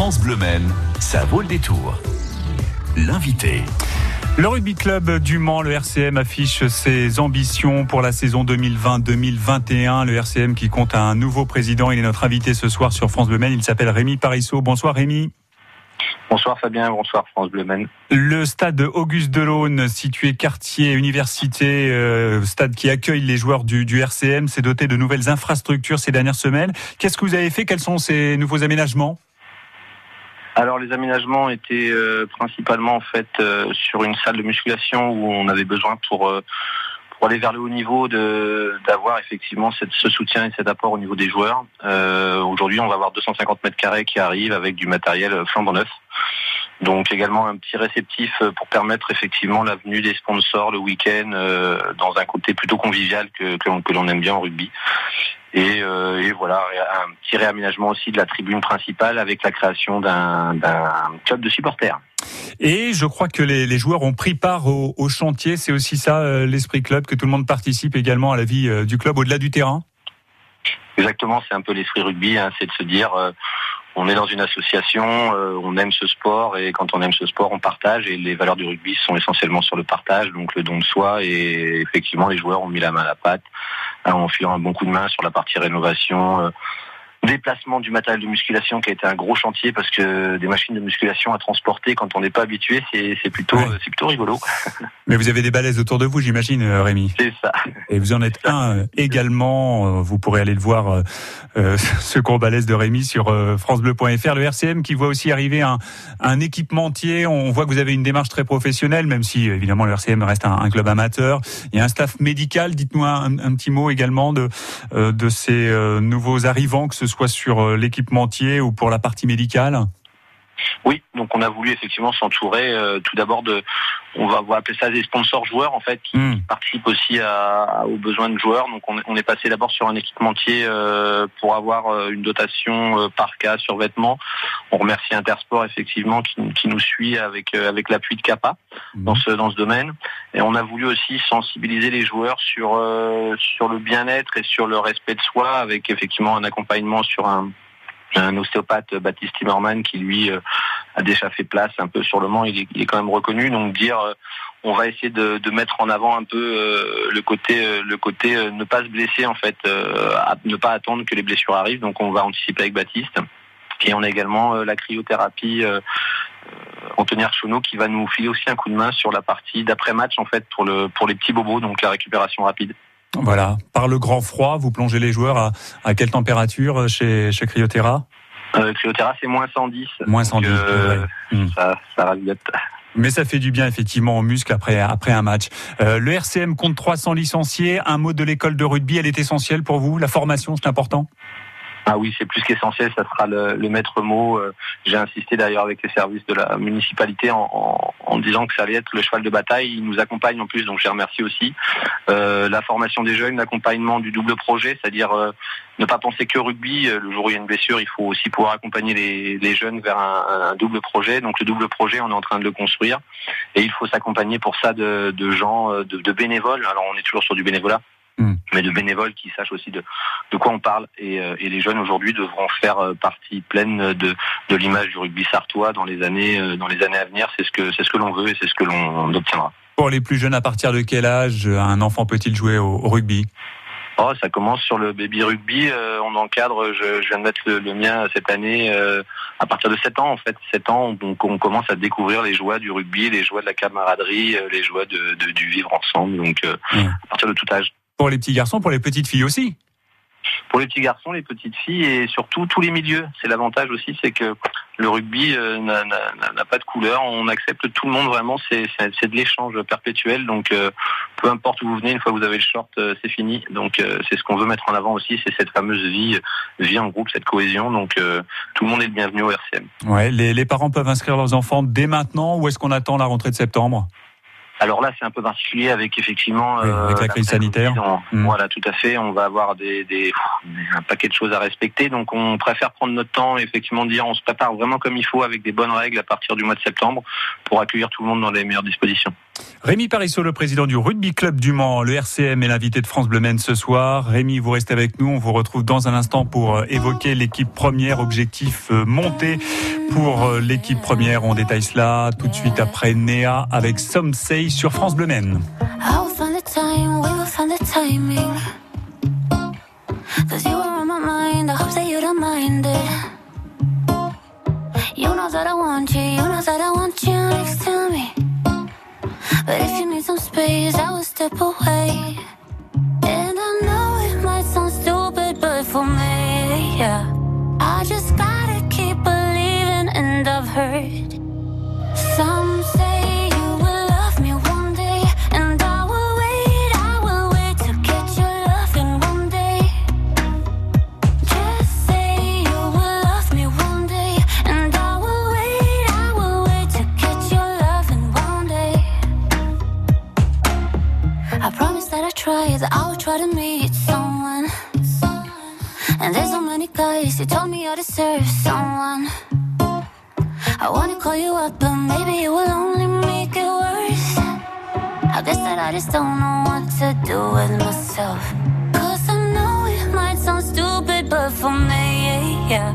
France Bleu Maine, ça vaut le détour. L'invité. Le rugby club du Mans, le RCM, affiche ses ambitions pour la saison 2020-2021. Le RCM qui compte un nouveau président. Il est notre invité ce soir sur France Bleu Maine. Il s'appelle Rémi Parisot. Bonsoir Rémi. Bonsoir Fabien, bonsoir France Bleu Maine. Le stade Auguste Delaune, situé quartier université, euh, stade qui accueille les joueurs du, du RCM, s'est doté de nouvelles infrastructures ces dernières semaines. Qu'est-ce que vous avez fait? Quels sont ces nouveaux aménagements? Alors les aménagements étaient euh, principalement en fait euh, sur une salle de musculation où on avait besoin pour euh, aller vers le haut niveau de d'avoir effectivement ce soutien et cet apport au niveau des joueurs. Aujourd'hui, on va avoir 250 mètres carrés qui arrivent avec du matériel flambant neuf. Donc également un petit réceptif pour permettre effectivement la venue des sponsors le week-end dans un côté plutôt convivial que l'on aime bien en rugby. Et, euh, et, voilà, un petit réaménagement aussi de la tribune principale avec la création d'un club de supporters. Et je crois que les, les joueurs ont pris part au, au chantier. C'est aussi ça euh, l'esprit club, que tout le monde participe également à la vie euh, du club au-delà du terrain? Exactement, c'est un peu l'esprit rugby, hein, c'est de se dire euh, on est dans une association, on aime ce sport et quand on aime ce sport, on partage et les valeurs du rugby sont essentiellement sur le partage, donc le don de soi et effectivement les joueurs ont mis la main à la pâte en filant un bon coup de main sur la partie rénovation, déplacement du matériel de musculation qui a été un gros chantier parce que des machines de musculation à transporter quand on n'est pas habitué, c'est plutôt, c'est plutôt rigolo. Mais vous avez des balaises autour de vous, j'imagine, euh, Rémi. C'est ça. Et vous en êtes un euh, également. Euh, vous pourrez aller le voir, euh, ce court balèze de Rémi sur francebleu.fr. Le RCM qui voit aussi arriver un, un équipementier. On voit que vous avez une démarche très professionnelle, même si évidemment le RCM reste un, un club amateur. Il y a un staff médical. Dites-moi un, un, petit mot également de, de ces nouveaux arrivants, que ce soit sur euh, l'équipementier ou pour la partie médicale? Oui, donc on a voulu effectivement s'entourer euh, tout d'abord de, on va, appeler ça des sponsors joueurs en fait, qui, hmm. participent aussi à, aux besoins de joueurs. Donc on, on est passé d'abord sur un équipementier euh, pour avoir euh, une dotation par cas sur vêtements. On remercie Intersport effectivement qui, qui nous suit avec avec l'appui de Capa hmm. dans ce dans ce domaine. Et on a voulu aussi sensibiliser les joueurs sur sur le bien-être et sur le respect de soi avec effectivement un accompagnement sur un un ostéopathe Baptiste Timmerman qui lui euh, a déjà fait place un peu sur le Mans, il est, quand même reconnu. Donc dire euh, on va essayer de, mettre en avant un peu euh, le côté le côté ne pas se blesser en fait, ne pas attendre que les blessures arrivent. Donc on va anticiper avec Baptiste. Et on a également la cryothérapie Anthony Archonneau qui va nous filer aussi un coup de main sur la partie d'après match en fait pour le pour les petits bobos donc la récupération rapide. Voilà. Par le grand froid, vous plongez les joueurs à, à quelle température euh, chez, chez Cryotera euh, Cryotera, c'est moins 110. Moins 110. Euh, hmm. Ça, ça Mais ça fait du bien effectivement aux muscles après après un match. Euh, le RCM compte 300 licenciés. Un mot de l'école de rugby, elle est essentielle pour vous. La formation, c'est important? Ah oui, c'est plus qu'essentiel, ça sera le, maître mot. Euh, j'ai insisté d'ailleurs avec les services de la municipalité en, disant que ça allait être le cheval de bataille. Ils nous accompagnent en plus, donc je les remercie aussi. Euh, la formation des jeunes, l'accompagnement du double projet, c'est-à-dire euh, ne pas penser que rugby. Le jour où il y a une blessure, il faut aussi pouvoir accompagner les, jeunes vers un, double projet. Donc le double projet, on est en train de le construire et il faut s'accompagner pour ça de, gens, de bénévoles. Alors on est toujours sur du bénévolat Hmm. mais de bénévoles qui sachent aussi de, de quoi on parle. Et, euh, et les jeunes aujourd'hui devront faire euh, partie pleine de, de l'image du rugby sartois dans les années, euh, dans les années à venir. C'est ce que, c'est ce que l'on veut et c'est ce que l'on obtiendra. Pour les plus jeunes, à partir de quel âge un enfant peut-il jouer au, au rugby? Oh, ça commence sur le baby rugby. Euh, on encadre, je, je, viens de mettre le, le mien cette année, euh, à partir de 7 ans en fait. 7 ans, donc on commence à découvrir les joies du rugby, les joies de la camaraderie, les joies de, de du vivre ensemble. Donc mmh. à partir de tout âge. Pour les petits garçons, pour les petites filles aussi pour les petits garçons, les petites filles et surtout tous les milieux. C'est l'avantage aussi, c'est que le rugby euh, n'a pas de couleur. On accepte tout le monde vraiment. C'est de l'échange perpétuel. Donc euh, peu importe où vous venez, une fois que vous avez le short, euh, c'est fini. Donc c'est ce qu'on veut mettre en avant aussi, c'est cette fameuse vie, vie en groupe, cette cohésion. Donc tout le monde est le bienvenu au RCM. Ouais, les, les parents peuvent inscrire leurs enfants dès maintenant ou est-ce qu'on attend la rentrée de septembre? Alors là, c'est un peu particulier avec effectivement oui, avec la euh, crise sanitaire. Mmh. Voilà, tout à fait. On va avoir des, des, un paquet de choses à respecter, donc on préfère prendre notre temps et effectivement dire on se prépare vraiment comme il faut avec des bonnes règles à partir du mois de septembre pour accueillir tout le monde dans les meilleures dispositions. Rémi Parisot, le président du Rugby Club du Mans, le RCM est l'invité de France Bleu ce soir. Rémi, vous restez avec nous. On vous retrouve dans un instant pour euh, évoquer l'équipe première, objectif euh, monté pour euh, l'équipe première. On détaille cela tout de suite après Néa avec Some Say sur France Bleu Men. But space, I will step away. And I know it might sound stupid, but for me, yeah, I just gotta keep believing, and I've heard try to meet someone. And there's so many guys who told me I deserve someone. I wanna call you up, but maybe it will only make it worse. I guess that I just don't know what to do with myself. Cause I know it might sound stupid, but for me, yeah,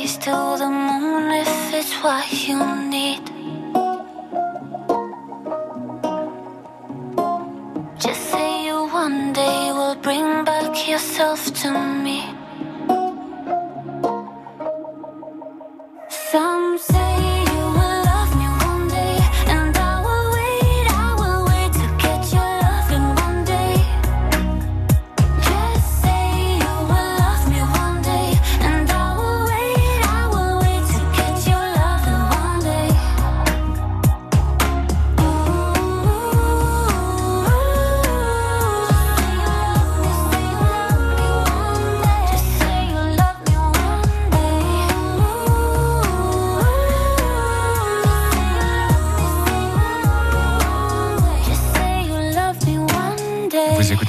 Face to the moon if it's what you need. Just say you one day will bring back yourself to me.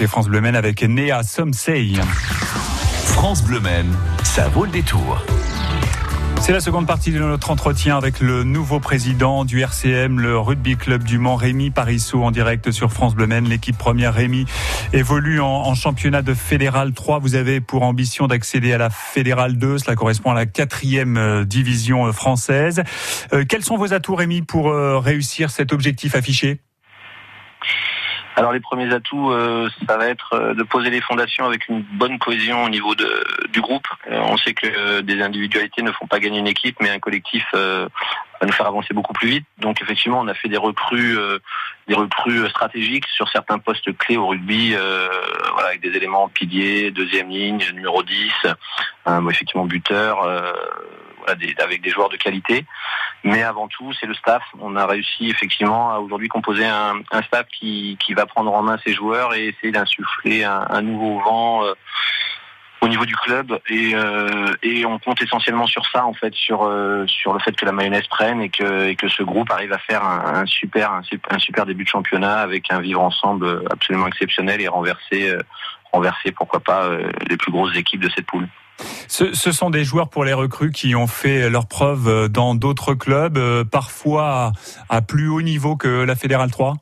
France Bleu avec Néa Somsei. France Bleu ça vaut le détour. C'est la seconde partie de notre entretien avec le nouveau président du RCM, le Rugby Club du Mans, Rémi Parisot, en direct sur France Bleu L'équipe première, Rémi, évolue en, championnat de Fédéral 3. Vous avez pour ambition d'accéder à la Fédéral 2. Cela correspond à la quatrième euh, division euh, française. Euh, quels sont vos atouts, Rémi, pour réussir cet objectif affiché? Alors les premiers atouts, euh, ça va être euh, de poser les fondations avec une bonne cohésion au niveau de, du groupe. Euh, on sait que des individualités ne font pas gagner une équipe, mais un collectif va nous faire avancer beaucoup plus vite. Donc effectivement, on a fait des recrues, des recrues stratégiques sur certains postes clés au rugby, voilà, avec des éléments piliers, deuxième ligne, numéro 10, effectivement buteur avec des joueurs de qualité. Mais avant tout, c'est le staff. On a réussi effectivement à aujourd'hui composer un, staff qui, va prendre en main ses joueurs et essayer d'insuffler un, nouveau vent. Euh, au niveau du club euh, et, on compte essentiellement sur ça en fait sur euh, sur le fait que la mayonnaise prenne et que que ce groupe arrive à faire un, super un, super début de championnat avec un vivre ensemble absolument exceptionnel et renverser renverser pourquoi pas les plus grosses équipes de cette poule. Ce, sont des joueurs pour les recrues qui ont fait leur preuve euh, dans d'autres clubs, euh, parfois à, plus haut niveau que la Fédérale 3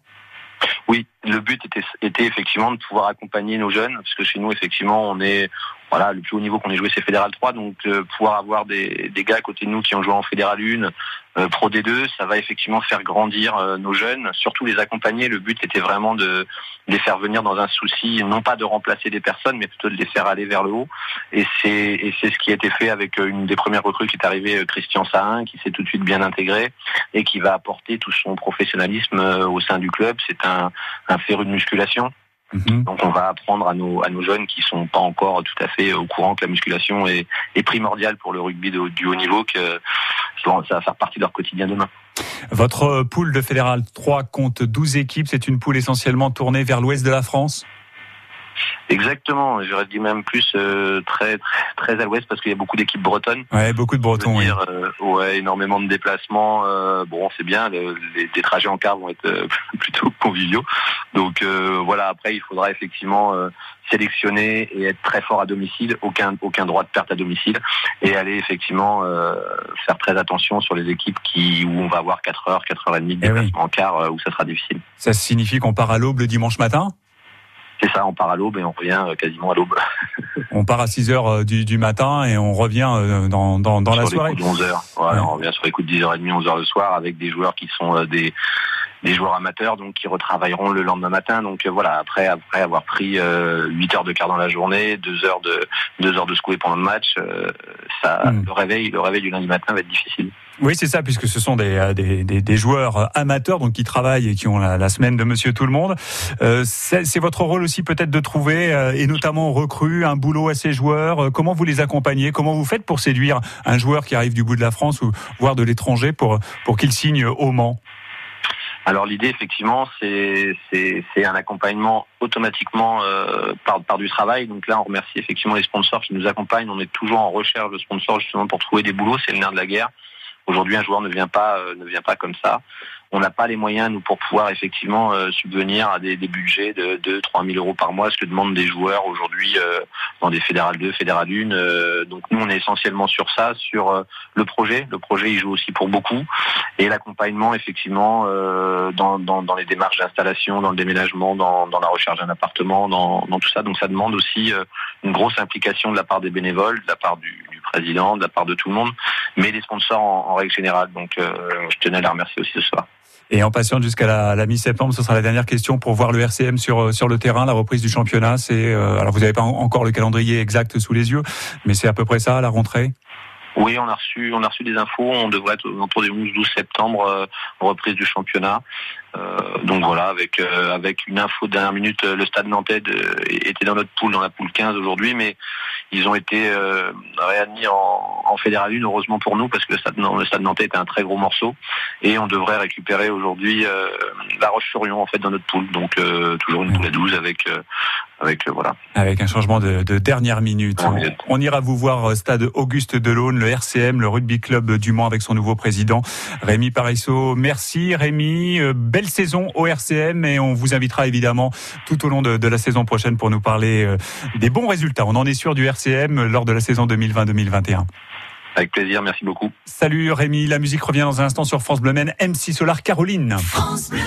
oui, le but était, effectivement de pouvoir accompagner nos jeunes, parce que chez nous, effectivement, on est voilà, le plus haut niveau qu'on ait joué, c'est Fédéral 3. Donc, euh, pouvoir avoir des, des, gars à côté de nous qui ont joué en Fédéral 1, euh, Pro D2, ça va effectivement faire grandir euh, nos jeunes, surtout les accompagner. Le but était vraiment de, les faire venir dans un souci, non pas de remplacer des personnes, mais plutôt de les faire aller vers le haut. Et c'est ce qui a été fait avec une des premières recrues qui est arrivée, Christian Sahin, qui s'est tout de suite bien intégré et qui va apporter tout son professionnalisme au sein du club. C'est un, un féru de musculation. Mhm. Donc on va apprendre à nos, à nos jeunes qui sont pas encore tout à fait au courant que la musculation est, est primordiale pour le rugby de, du haut niveau, que ça va faire partie de leur quotidien demain. Votre poule de Fédéral 3 compte 12 équipes, c'est une poule essentiellement tournée vers l'ouest de la France? Exactement, j'aurais dit même plus euh, très, très à l'ouest parce qu'il y a beaucoup d'équipes bretonnes. Ouais, beaucoup de Bretons. oui. Euh, ouais, énormément de déplacements. Euh, bon, c'est bien, les, les, trajets en car vont être plutôt conviviaux. Donc voilà, après il faudra effectivement sélectionner et être très fort à domicile, aucun aucun droit de perte à domicile, et aller effectivement faire très attention sur les équipes qui où on va avoir 4 heures, 4 heures et demie de eh déplacement en car où ça sera difficile. Ça signifie qu'on part à l'aube le dimanche matin? C'est ça, on part à l'aube et on revient euh, quasiment à l'aube. on part à 6 heures euh, du, du, matin et on revient euh, dans, dans, dans la soirée. Sur les coups de 11 heures. Ouais, On revient sur les coups de 10h30, 11 heures le soir avec des joueurs qui sont des des joueurs amateurs donc qui retravailleront le lendemain matin donc voilà après après avoir pris euh, 8 heures de quart dans la journée 2 heures de 2 heures de secouer pendant le match ça hmm. le réveil le réveil du lundi matin va être difficile oui, c'est ça, puisque ce sont des, euh, des, des, des, joueurs amateurs, donc qui travaillent et qui ont la, la semaine de Monsieur Tout le Monde. Euh, c'est votre rôle aussi peut-être de trouver, euh, et notamment recrues, un boulot à ces joueurs. Euh, comment vous les accompagnez? Comment vous faites pour séduire un joueur qui arrive du bout de la France ou voire de l'étranger pour pour qu'il signe au Mans? Alors l'idée effectivement c'est c'est un accompagnement automatiquement euh, par par du travail. Donc là on remercie effectivement les sponsors qui nous accompagnent. On est toujours en recherche de sponsors justement pour trouver des boulots. C'est le nerf de la guerre. Aujourd'hui, un joueur ne vient pas, euh, ne vient pas comme ça. On n'a pas les moyens, nous, pour pouvoir effectivement euh, subvenir à des, des, budgets de 2 3 000 euros par mois, ce que demandent des joueurs aujourd'hui euh, dans des fédérales 2, fédérales 1. donc nous, on est essentiellement sur ça, sur le projet. Le projet, il joue aussi pour beaucoup. Et l'accompagnement, effectivement, dans, dans, dans, les démarches d'installation, dans le déménagement, dans, dans la recherche d'un appartement, dans, tout ça. Donc ça demande aussi une grosse implication de la part des bénévoles, de la part du président, de la part de tout le monde, mais des sponsors en, règle générale. Donc je tenais à les remercier aussi ce soir. Et en patiente jusqu'à la, la mi-septembre, ce sera la dernière question pour voir le RCM sur euh, sur le terrain, la reprise du championnat. C'est euh, alors vous n'avez pas encore le calendrier exact sous les yeux, mais c'est à peu près ça la rentrée? Oui, on a reçu, on a reçu des infos. On devrait être autour du 11-12 septembre, euh, reprise du championnat. Euh, donc voilà, avec euh, avec une info de dernière minute, le Stade Nantais était dans notre poule, dans la poule 15 aujourd'hui, mais ils ont été réadmis en, en Fédéral 1, heureusement pour nous, parce que le Stade, le Stade Nantais était un très gros morceau, et on devrait récupérer aujourd'hui La Roche-sur-Yon en fait dans notre poule. Donc toujours une poule à 12 avec avec voilà. Avec un changement de, de dernière minute. On, on, ira vous voir Stade Auguste Delaune, le RCM, le rugby club du Mans avec son nouveau président Rémi Parisseau. Merci Rémi, euh, belle saison au RCM et on vous invitera évidemment tout au long de, de la saison prochaine pour nous parler euh, des bons résultats. On en est sûr du RCM lors de la saison 2020-2021. Avec plaisir, merci beaucoup. Salut Rémi, la musique revient dans un instant sur France Bleu Men, MC Solar Caroline. France Bleu.